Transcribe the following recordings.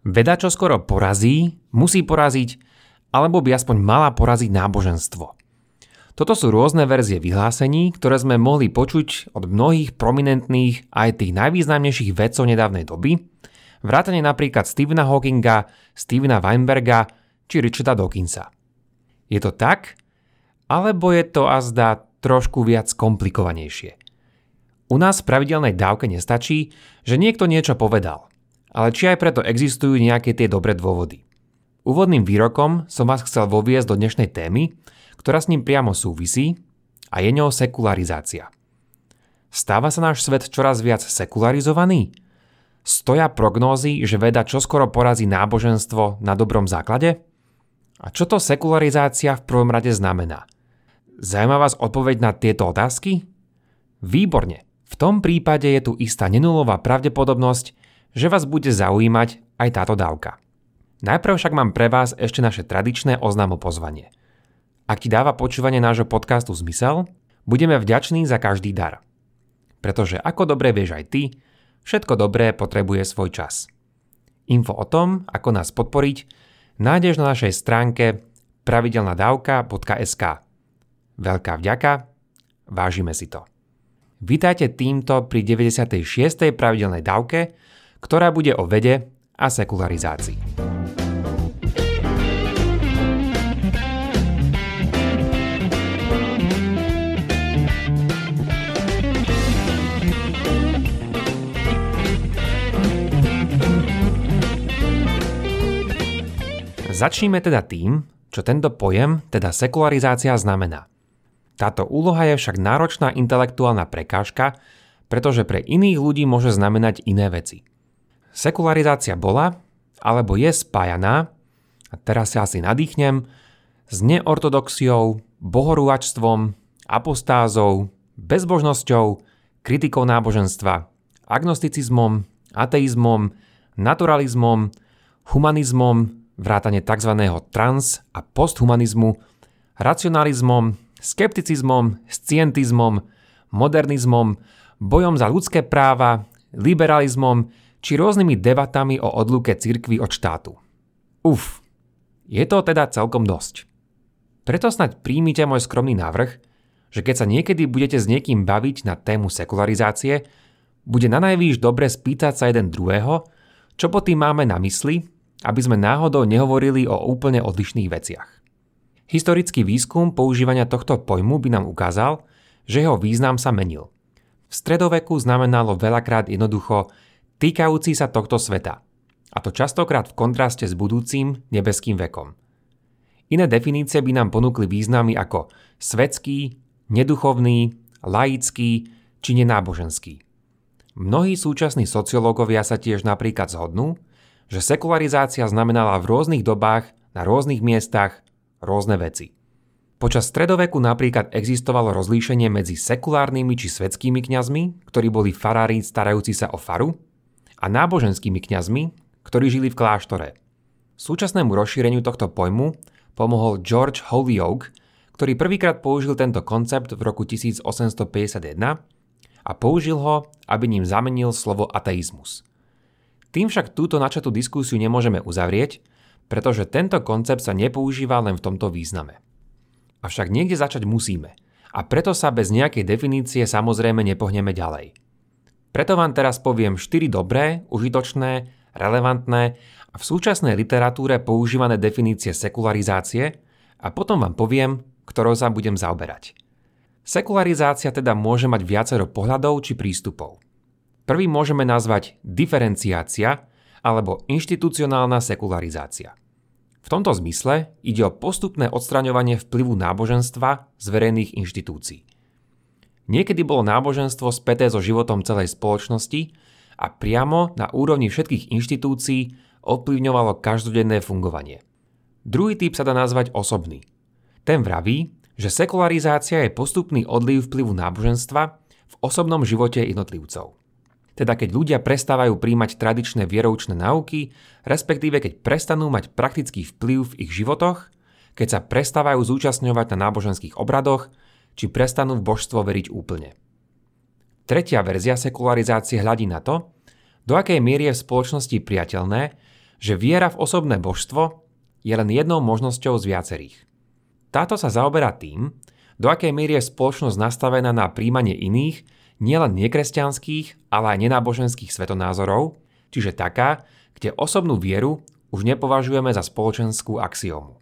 Veda čo skoro porazí, musí poraziť, alebo by aspoň mala poraziť náboženstvo. Toto sú rôzne verzie vyhlásení, ktoré sme mohli počuť od mnohých prominentných aj tých najvýznamnejších vedcov nedávnej doby, vrátane napríklad Stephena Hawkinga, Stephena Weinberga či Richarda Dawkinsa. Je to tak? Alebo je to azda trošku viac komplikovanejšie? U nás v pravidelnej dávke nestačí, že niekto niečo povedal ale či aj preto existujú nejaké tie dobré dôvody. Úvodným výrokom som vás chcel voviesť do dnešnej témy, ktorá s ním priamo súvisí a je ňou sekularizácia. Stáva sa náš svet čoraz viac sekularizovaný? Stoja prognózy, že veda čoskoro porazí náboženstvo na dobrom základe? A čo to sekularizácia v prvom rade znamená? Zajíma vás odpoveď na tieto otázky? Výborne. V tom prípade je tu istá nenulová pravdepodobnosť, že vás bude zaujímať aj táto dávka. Najprv však mám pre vás ešte naše tradičné oznámo pozvanie. Ak ti dáva počúvanie nášho podcastu zmysel, budeme vďační za každý dar. Pretože ako dobre vieš aj ty, všetko dobré potrebuje svoj čas. Info o tom, ako nás podporiť, nájdeš na našej stránke pravidelnadavka.sk. Veľká vďaka, vážime si to. Vítajte týmto pri 96. pravidelnej dávke, ktorá bude o vede a sekularizácii. Začníme teda tým, čo tento pojem, teda sekularizácia, znamená. Táto úloha je však náročná intelektuálna prekážka, pretože pre iných ľudí môže znamenať iné veci. Sekularizácia bola, alebo je spájaná, a teraz sa asi nadýchnem, s neortodoxiou, bohorúvačstvom, apostázou, bezbožnosťou, kritikou náboženstva, agnosticizmom, ateizmom, naturalizmom, humanizmom, vrátane tzv. trans- a posthumanizmu, racionalizmom, skepticizmom, scientizmom, modernizmom, bojom za ľudské práva, liberalizmom, či rôznymi debatami o odluke cirkvy od štátu. Uf, je to teda celkom dosť. Preto snaď príjmite môj skromný návrh, že keď sa niekedy budete s niekým baviť na tému sekularizácie, bude na najvýš dobre spýtať sa jeden druhého, čo po tým máme na mysli, aby sme náhodou nehovorili o úplne odlišných veciach. Historický výskum používania tohto pojmu by nám ukázal, že jeho význam sa menil. V stredoveku znamenalo veľakrát jednoducho týkajúci sa tohto sveta, a to častokrát v kontraste s budúcim nebeským vekom. Iné definície by nám ponúkli významy ako svetský, neduchovný, laický či nenáboženský. Mnohí súčasní sociológovia sa tiež napríklad zhodnú, že sekularizácia znamenala v rôznych dobách na rôznych miestach rôzne veci. Počas stredoveku napríklad existovalo rozlíšenie medzi sekulárnymi či svetskými kňazmi, ktorí boli farári starajúci sa o faru, a náboženskými kňazmi, ktorí žili v kláštore. Súčasnému rozšíreniu tohto pojmu pomohol George Holyoke, ktorý prvýkrát použil tento koncept v roku 1851 a použil ho, aby ním zamenil slovo ateizmus. Tým však túto načatú diskusiu nemôžeme uzavrieť, pretože tento koncept sa nepoužíva len v tomto význame. Avšak niekde začať musíme a preto sa bez nejakej definície samozrejme nepohneme ďalej. Preto vám teraz poviem 4 dobré, užitočné, relevantné a v súčasnej literatúre používané definície sekularizácie a potom vám poviem, ktorou sa budem zaoberať. Sekularizácia teda môže mať viacero pohľadov či prístupov. Prvý môžeme nazvať diferenciácia alebo inštitucionálna sekularizácia. V tomto zmysle ide o postupné odstraňovanie vplyvu náboženstva z verejných inštitúcií. Niekedy bolo náboženstvo späté so životom celej spoločnosti a priamo na úrovni všetkých inštitúcií ovplyvňovalo každodenné fungovanie. Druhý typ sa dá nazvať osobný. Ten vraví, že sekularizácia je postupný odliv vplyvu náboženstva v osobnom živote jednotlivcov. Teda keď ľudia prestávajú príjmať tradičné vieroučné náuky, respektíve keď prestanú mať praktický vplyv v ich životoch, keď sa prestávajú zúčastňovať na náboženských obradoch, či prestanú v božstvo veriť úplne. Tretia verzia sekularizácie hľadí na to, do akej miery je v spoločnosti priateľné, že viera v osobné božstvo je len jednou možnosťou z viacerých. Táto sa zaoberá tým, do akej miery je spoločnosť nastavená na príjmanie iných, nielen nekresťanských, ale aj nenáboženských svetonázorov, čiže taká, kde osobnú vieru už nepovažujeme za spoločenskú axiómu.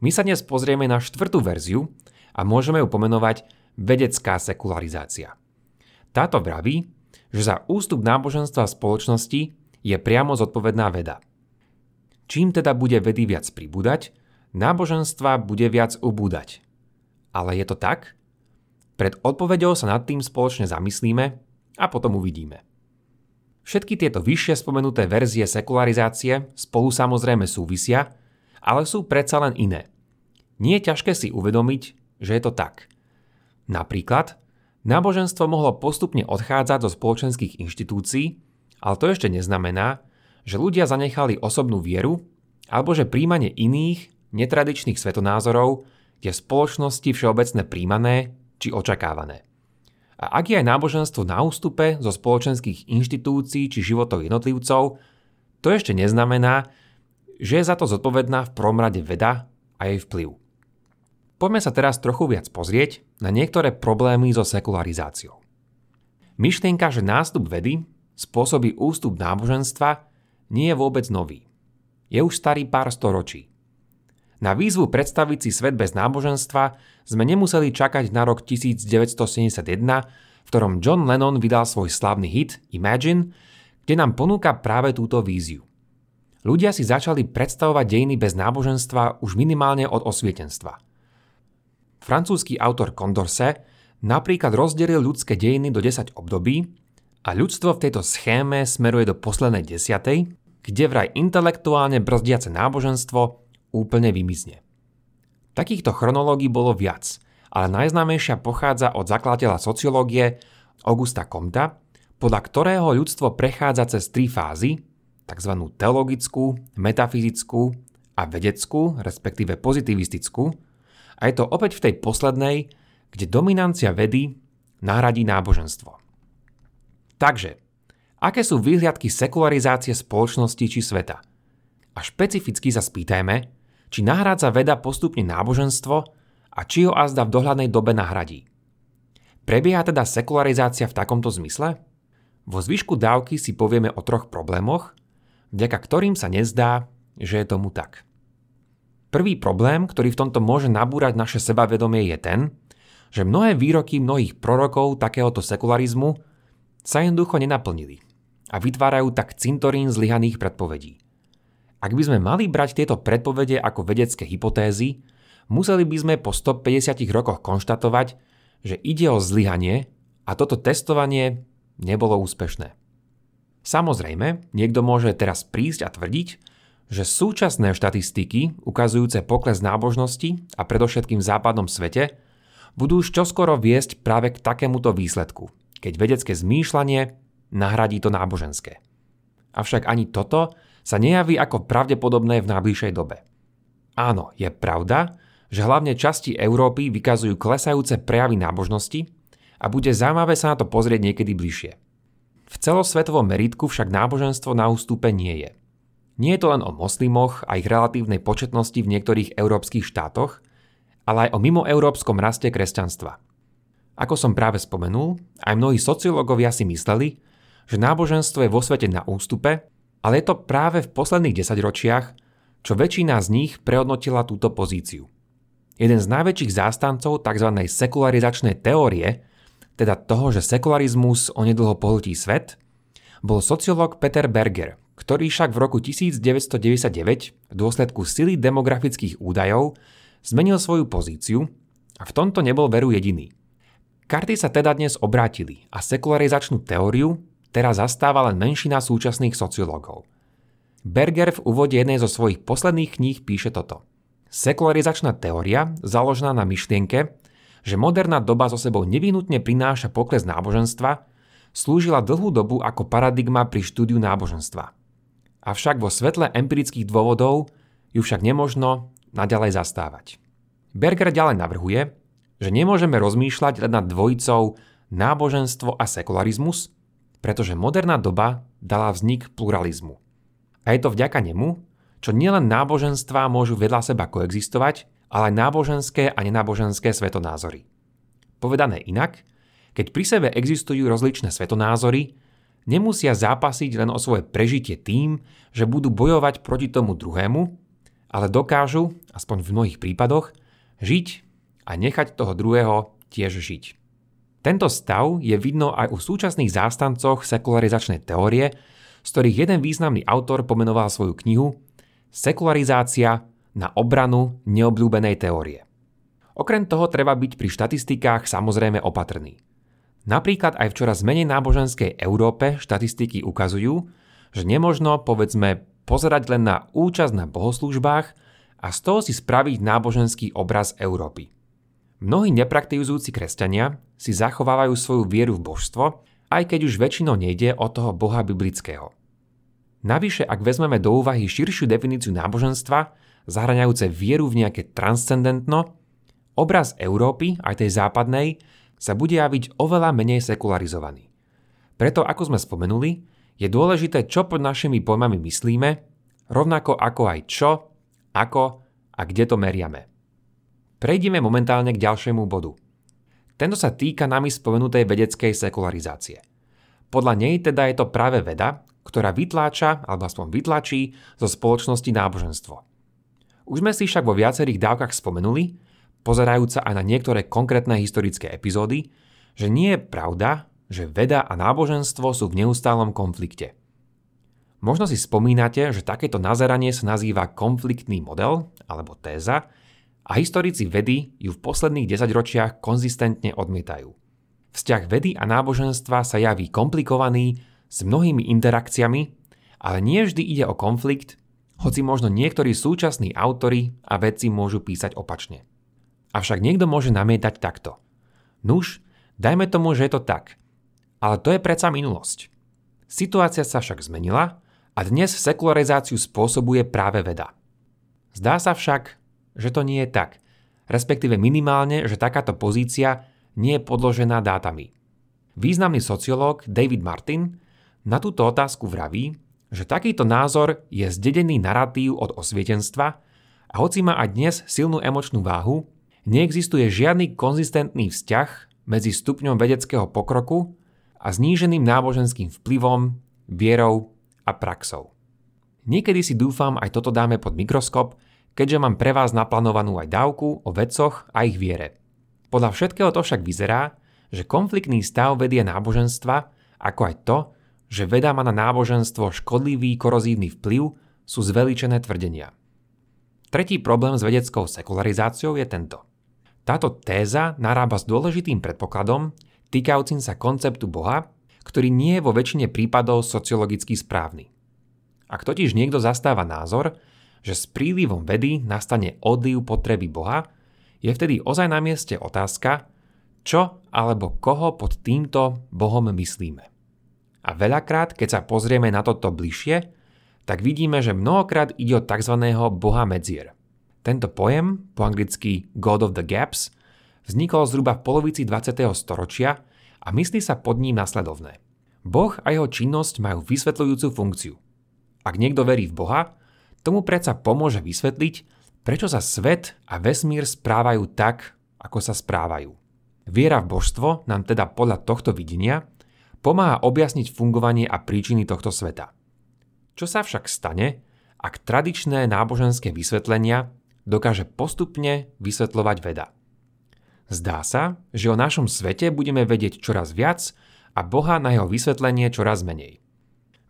My sa dnes pozrieme na štvrtú verziu a môžeme ju pomenovať vedecká sekularizácia. Táto vraví, že za ústup náboženstva spoločnosti je priamo zodpovedná veda. Čím teda bude vedy viac pribúdať, náboženstva bude viac ubúdať. Ale je to tak? Pred odpovedou sa nad tým spoločne zamyslíme a potom uvidíme. Všetky tieto vyššie spomenuté verzie sekularizácie spolu samozrejme súvisia, ale sú predsa len iné. Nie je ťažké si uvedomiť, že je to tak. Napríklad, náboženstvo mohlo postupne odchádzať zo spoločenských inštitúcií, ale to ešte neznamená, že ľudia zanechali osobnú vieru alebo že príjmanie iných, netradičných svetonázorov je v spoločnosti všeobecne príjmané či očakávané. A ak je aj náboženstvo na ústupe zo spoločenských inštitúcií či životov jednotlivcov, to ešte neznamená, že je za to zodpovedná v prvom veda a jej vplyv. Poďme sa teraz trochu viac pozrieť na niektoré problémy so sekularizáciou. Myšlienka, že nástup vedy spôsobí ústup náboženstva, nie je vôbec nový. Je už starý pár storočí. Na výzvu predstaviť si svet bez náboženstva sme nemuseli čakať na rok 1971, v ktorom John Lennon vydal svoj slavný hit Imagine, kde nám ponúka práve túto víziu. Ľudia si začali predstavovať dejiny bez náboženstva už minimálne od osvietenstva. Francúzsky autor Condorcet napríklad rozdelil ľudské dejiny do 10 období a ľudstvo v tejto schéme smeruje do poslednej desiatej, kde vraj intelektuálne brzdiace náboženstvo úplne vymizne. Takýchto chronológií bolo viac, ale najznámejšia pochádza od zakladateľa sociológie Augusta Comta, podľa ktorého ľudstvo prechádza cez tri fázy, tzv. teologickú, metafyzickú a vedeckú, respektíve pozitivistickú, a je to opäť v tej poslednej, kde dominancia vedy nahradí náboženstvo. Takže, aké sú výhľadky sekularizácie spoločnosti či sveta? A špecificky sa spýtajme, či nahrádza veda postupne náboženstvo a či ho azda v dohľadnej dobe nahradí. Prebieha teda sekularizácia v takomto zmysle? Vo zvyšku dávky si povieme o troch problémoch, vďaka ktorým sa nezdá, že je tomu tak. Prvý problém, ktorý v tomto môže nabúrať naše sebavedomie je ten, že mnohé výroky mnohých prorokov takéhoto sekularizmu sa jednoducho nenaplnili a vytvárajú tak cintorín zlyhaných predpovedí. Ak by sme mali brať tieto predpovede ako vedecké hypotézy, museli by sme po 150 rokoch konštatovať, že ide o zlyhanie a toto testovanie nebolo úspešné. Samozrejme, niekto môže teraz prísť a tvrdiť, že súčasné štatistiky ukazujúce pokles nábožnosti a predovšetkým v západnom svete budú už čoskoro viesť práve k takémuto výsledku, keď vedecké zmýšľanie nahradí to náboženské. Avšak ani toto sa nejaví ako pravdepodobné v najbližšej dobe. Áno, je pravda, že hlavne časti Európy vykazujú klesajúce prejavy nábožnosti a bude zaujímavé sa na to pozrieť niekedy bližšie. V celosvetovom meritku však náboženstvo na ústupe nie je – nie je to len o moslimoch a ich relatívnej početnosti v niektorých európskych štátoch, ale aj o mimoeurópskom raste kresťanstva. Ako som práve spomenul, aj mnohí sociológovia si mysleli, že náboženstvo je vo svete na ústupe, ale je to práve v posledných desaťročiach, čo väčšina z nich prehodnotila túto pozíciu. Jeden z najväčších zástancov tzv. sekularizačnej teórie, teda toho, že sekularizmus onedlho pohltí svet, bol sociológ Peter Berger, ktorý však v roku 1999 v dôsledku sily demografických údajov zmenil svoju pozíciu a v tomto nebol veru jediný. Karty sa teda dnes obrátili a sekularizačnú teóriu teraz zastáva len menšina súčasných sociológov. Berger v úvode jednej zo svojich posledných kníh píše toto. Sekularizačná teória, založená na myšlienke, že moderná doba so sebou nevyhnutne prináša pokles náboženstva, slúžila dlhú dobu ako paradigma pri štúdiu náboženstva. Avšak vo svetle empirických dôvodov ju však nemožno naďalej zastávať. Berger ďalej navrhuje, že nemôžeme rozmýšľať len nad dvojicou náboženstvo a sekularizmus, pretože moderná doba dala vznik pluralizmu. A je to vďaka nemu, čo nielen náboženstvá môžu vedľa seba koexistovať, ale aj náboženské a nenáboženské svetonázory. Povedané inak, keď pri sebe existujú rozličné svetonázory, nemusia zápasiť len o svoje prežitie tým, že budú bojovať proti tomu druhému, ale dokážu, aspoň v mnohých prípadoch, žiť a nechať toho druhého tiež žiť. Tento stav je vidno aj u súčasných zástancoch sekularizačnej teórie, z ktorých jeden významný autor pomenoval svoju knihu Sekularizácia na obranu neobľúbenej teórie. Okrem toho treba byť pri štatistikách samozrejme opatrný. Napríklad aj v čoraz menej náboženskej Európe štatistiky ukazujú, že nemožno, povedzme, pozerať len na účasť na bohoslúžbách a z toho si spraviť náboženský obraz Európy. Mnohí nepraktizujúci kresťania si zachovávajú svoju vieru v božstvo, aj keď už väčšinou nejde o toho boha biblického. Navyše, ak vezmeme do úvahy širšiu definíciu náboženstva, zahraňajúce vieru v nejaké transcendentno, obraz Európy, aj tej západnej, sa bude javiť oveľa menej sekularizovaný. Preto, ako sme spomenuli, je dôležité, čo pod našimi pojmami myslíme, rovnako ako aj čo, ako a kde to meriame. Prejdeme momentálne k ďalšiemu bodu. Tento sa týka nami spomenutej vedeckej sekularizácie. Podľa nej teda je to práve veda, ktorá vytláča, alebo aspoň vytlačí zo spoločnosti náboženstvo. Už sme si však vo viacerých dávkach spomenuli, pozerajúca aj na niektoré konkrétne historické epizódy, že nie je pravda, že veda a náboženstvo sú v neustálom konflikte. Možno si spomínate, že takéto nazeranie sa nazýva konfliktný model alebo téza, a historici vedy ju v posledných desaťročiach konzistentne odmietajú. Vzťah vedy a náboženstva sa javí komplikovaný, s mnohými interakciami, ale nie vždy ide o konflikt, hoci možno niektorí súčasní autory a vedci môžu písať opačne. Avšak niekto môže namietať takto. Nuž, dajme tomu, že je to tak. Ale to je predsa minulosť. Situácia sa však zmenila a dnes sekularizáciu spôsobuje práve veda. Zdá sa však, že to nie je tak, respektíve minimálne, že takáto pozícia nie je podložená dátami. Významný sociológ David Martin na túto otázku vraví, že takýto názor je zdedený narratív od osvietenstva a hoci má aj dnes silnú emočnú váhu, neexistuje žiadny konzistentný vzťah medzi stupňom vedeckého pokroku a zníženým náboženským vplyvom, vierou a praxou. Niekedy si dúfam aj toto dáme pod mikroskop keďže mám pre vás naplánovanú aj dávku o vedcoch a ich viere. Podľa všetkého to však vyzerá, že konfliktný stav vedie náboženstva, ako aj to, že veda má na náboženstvo škodlivý korozívny vplyv, sú zveličené tvrdenia. Tretí problém s vedeckou sekularizáciou je tento. Táto téza narába s dôležitým predpokladom týkajúcim sa konceptu Boha, ktorý nie je vo väčšine prípadov sociologicky správny. Ak totiž niekto zastáva názor, že s prílivom vedy nastane odliv potreby Boha, je vtedy ozaj na mieste otázka, čo alebo koho pod týmto Bohom myslíme. A veľakrát, keď sa pozrieme na toto bližšie, tak vidíme, že mnohokrát ide o tzv. boha medzier. Tento pojem, po anglicky God of the Gaps, vznikol zhruba v polovici 20. storočia a myslí sa pod ním nasledovné. Boh a jeho činnosť majú vysvetľujúcu funkciu. Ak niekto verí v Boha, Tomu predsa pomôže vysvetliť, prečo sa svet a vesmír správajú tak, ako sa správajú. Viera v božstvo nám teda podľa tohto videnia pomáha objasniť fungovanie a príčiny tohto sveta. Čo sa však stane, ak tradičné náboženské vysvetlenia dokáže postupne vysvetľovať veda? Zdá sa, že o našom svete budeme vedieť čoraz viac a Boha na jeho vysvetlenie čoraz menej.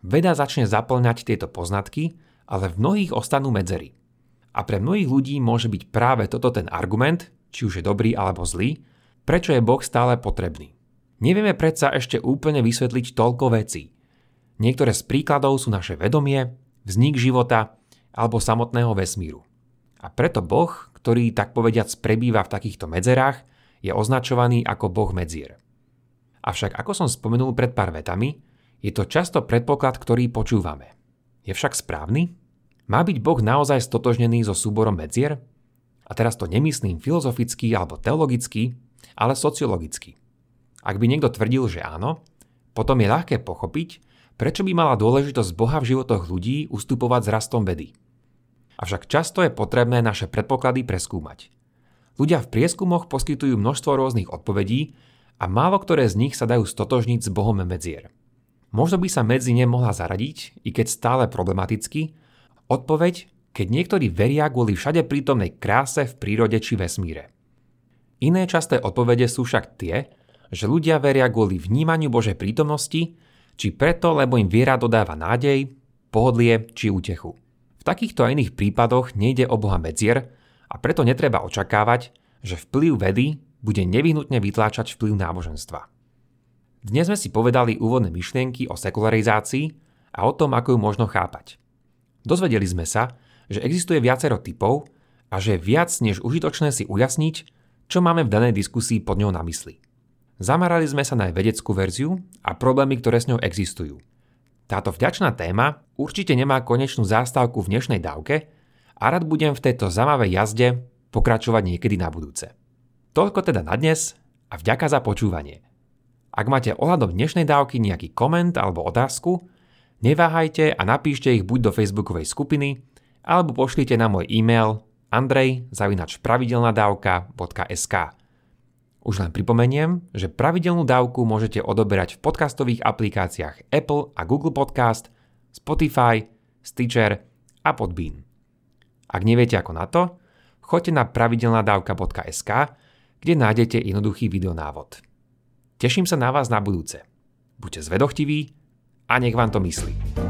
Veda začne zaplňať tieto poznatky ale v mnohých ostanú medzery. A pre mnohých ľudí môže byť práve toto ten argument, či už je dobrý alebo zlý, prečo je Boh stále potrebný. Nevieme predsa ešte úplne vysvetliť toľko vecí. Niektoré z príkladov sú naše vedomie, vznik života alebo samotného vesmíru. A preto Boh, ktorý tak povediac prebýva v takýchto medzerách, je označovaný ako Boh medzier. Avšak ako som spomenul pred pár vetami, je to často predpoklad, ktorý počúvame. Je však správny? Má byť Boh naozaj stotožnený so súborom medzier? A teraz to nemyslím filozoficky alebo teologicky, ale sociologicky. Ak by niekto tvrdil, že áno, potom je ľahké pochopiť, Prečo by mala dôležitosť Boha v životoch ľudí ustupovať s rastom vedy? Avšak často je potrebné naše predpoklady preskúmať. Ľudia v prieskumoch poskytujú množstvo rôznych odpovedí a málo ktoré z nich sa dajú stotožniť s Bohom medzier. Možno by sa medzi ne mohla zaradiť, i keď stále problematicky, odpoveď, keď niektorí veria kvôli všade prítomnej kráse v prírode či vesmíre. Iné časté odpovede sú však tie, že ľudia veria kvôli vnímaniu Božej prítomnosti, či preto, lebo im viera dodáva nádej, pohodlie či útechu. Takýchto a iných prípadoch nejde o Boha medzier a preto netreba očakávať, že vplyv vedy bude nevyhnutne vytláčať vplyv náboženstva. Dnes sme si povedali úvodné myšlienky o sekularizácii a o tom, ako ju možno chápať. Dozvedeli sme sa, že existuje viacero typov a že je viac než užitočné si ujasniť, čo máme v danej diskusii pod ňou na mysli. Zamerali sme sa na vedeckú verziu a problémy, ktoré s ňou existujú. Táto vďačná téma určite nemá konečnú zástavku v dnešnej dávke a rád budem v tejto zaujímavej jazde pokračovať niekedy na budúce. Toľko teda na dnes a vďaka za počúvanie. Ak máte ohľadom dnešnej dávky nejaký koment alebo otázku, neváhajte a napíšte ich buď do facebookovej skupiny, alebo pošlite na môj e-mail andrej.pravidelnadavka.sk Už len pripomeniem, že pravidelnú dávku môžete odoberať v podcastových aplikáciách Apple a Google Podcast, Spotify, Stitcher a Podbean. Ak neviete ako na to, choďte na pravidelnadavka.sk, kde nájdete jednoduchý videonávod. Teším sa na vás na budúce. Buďte zvedochtiví a nech vám to myslí.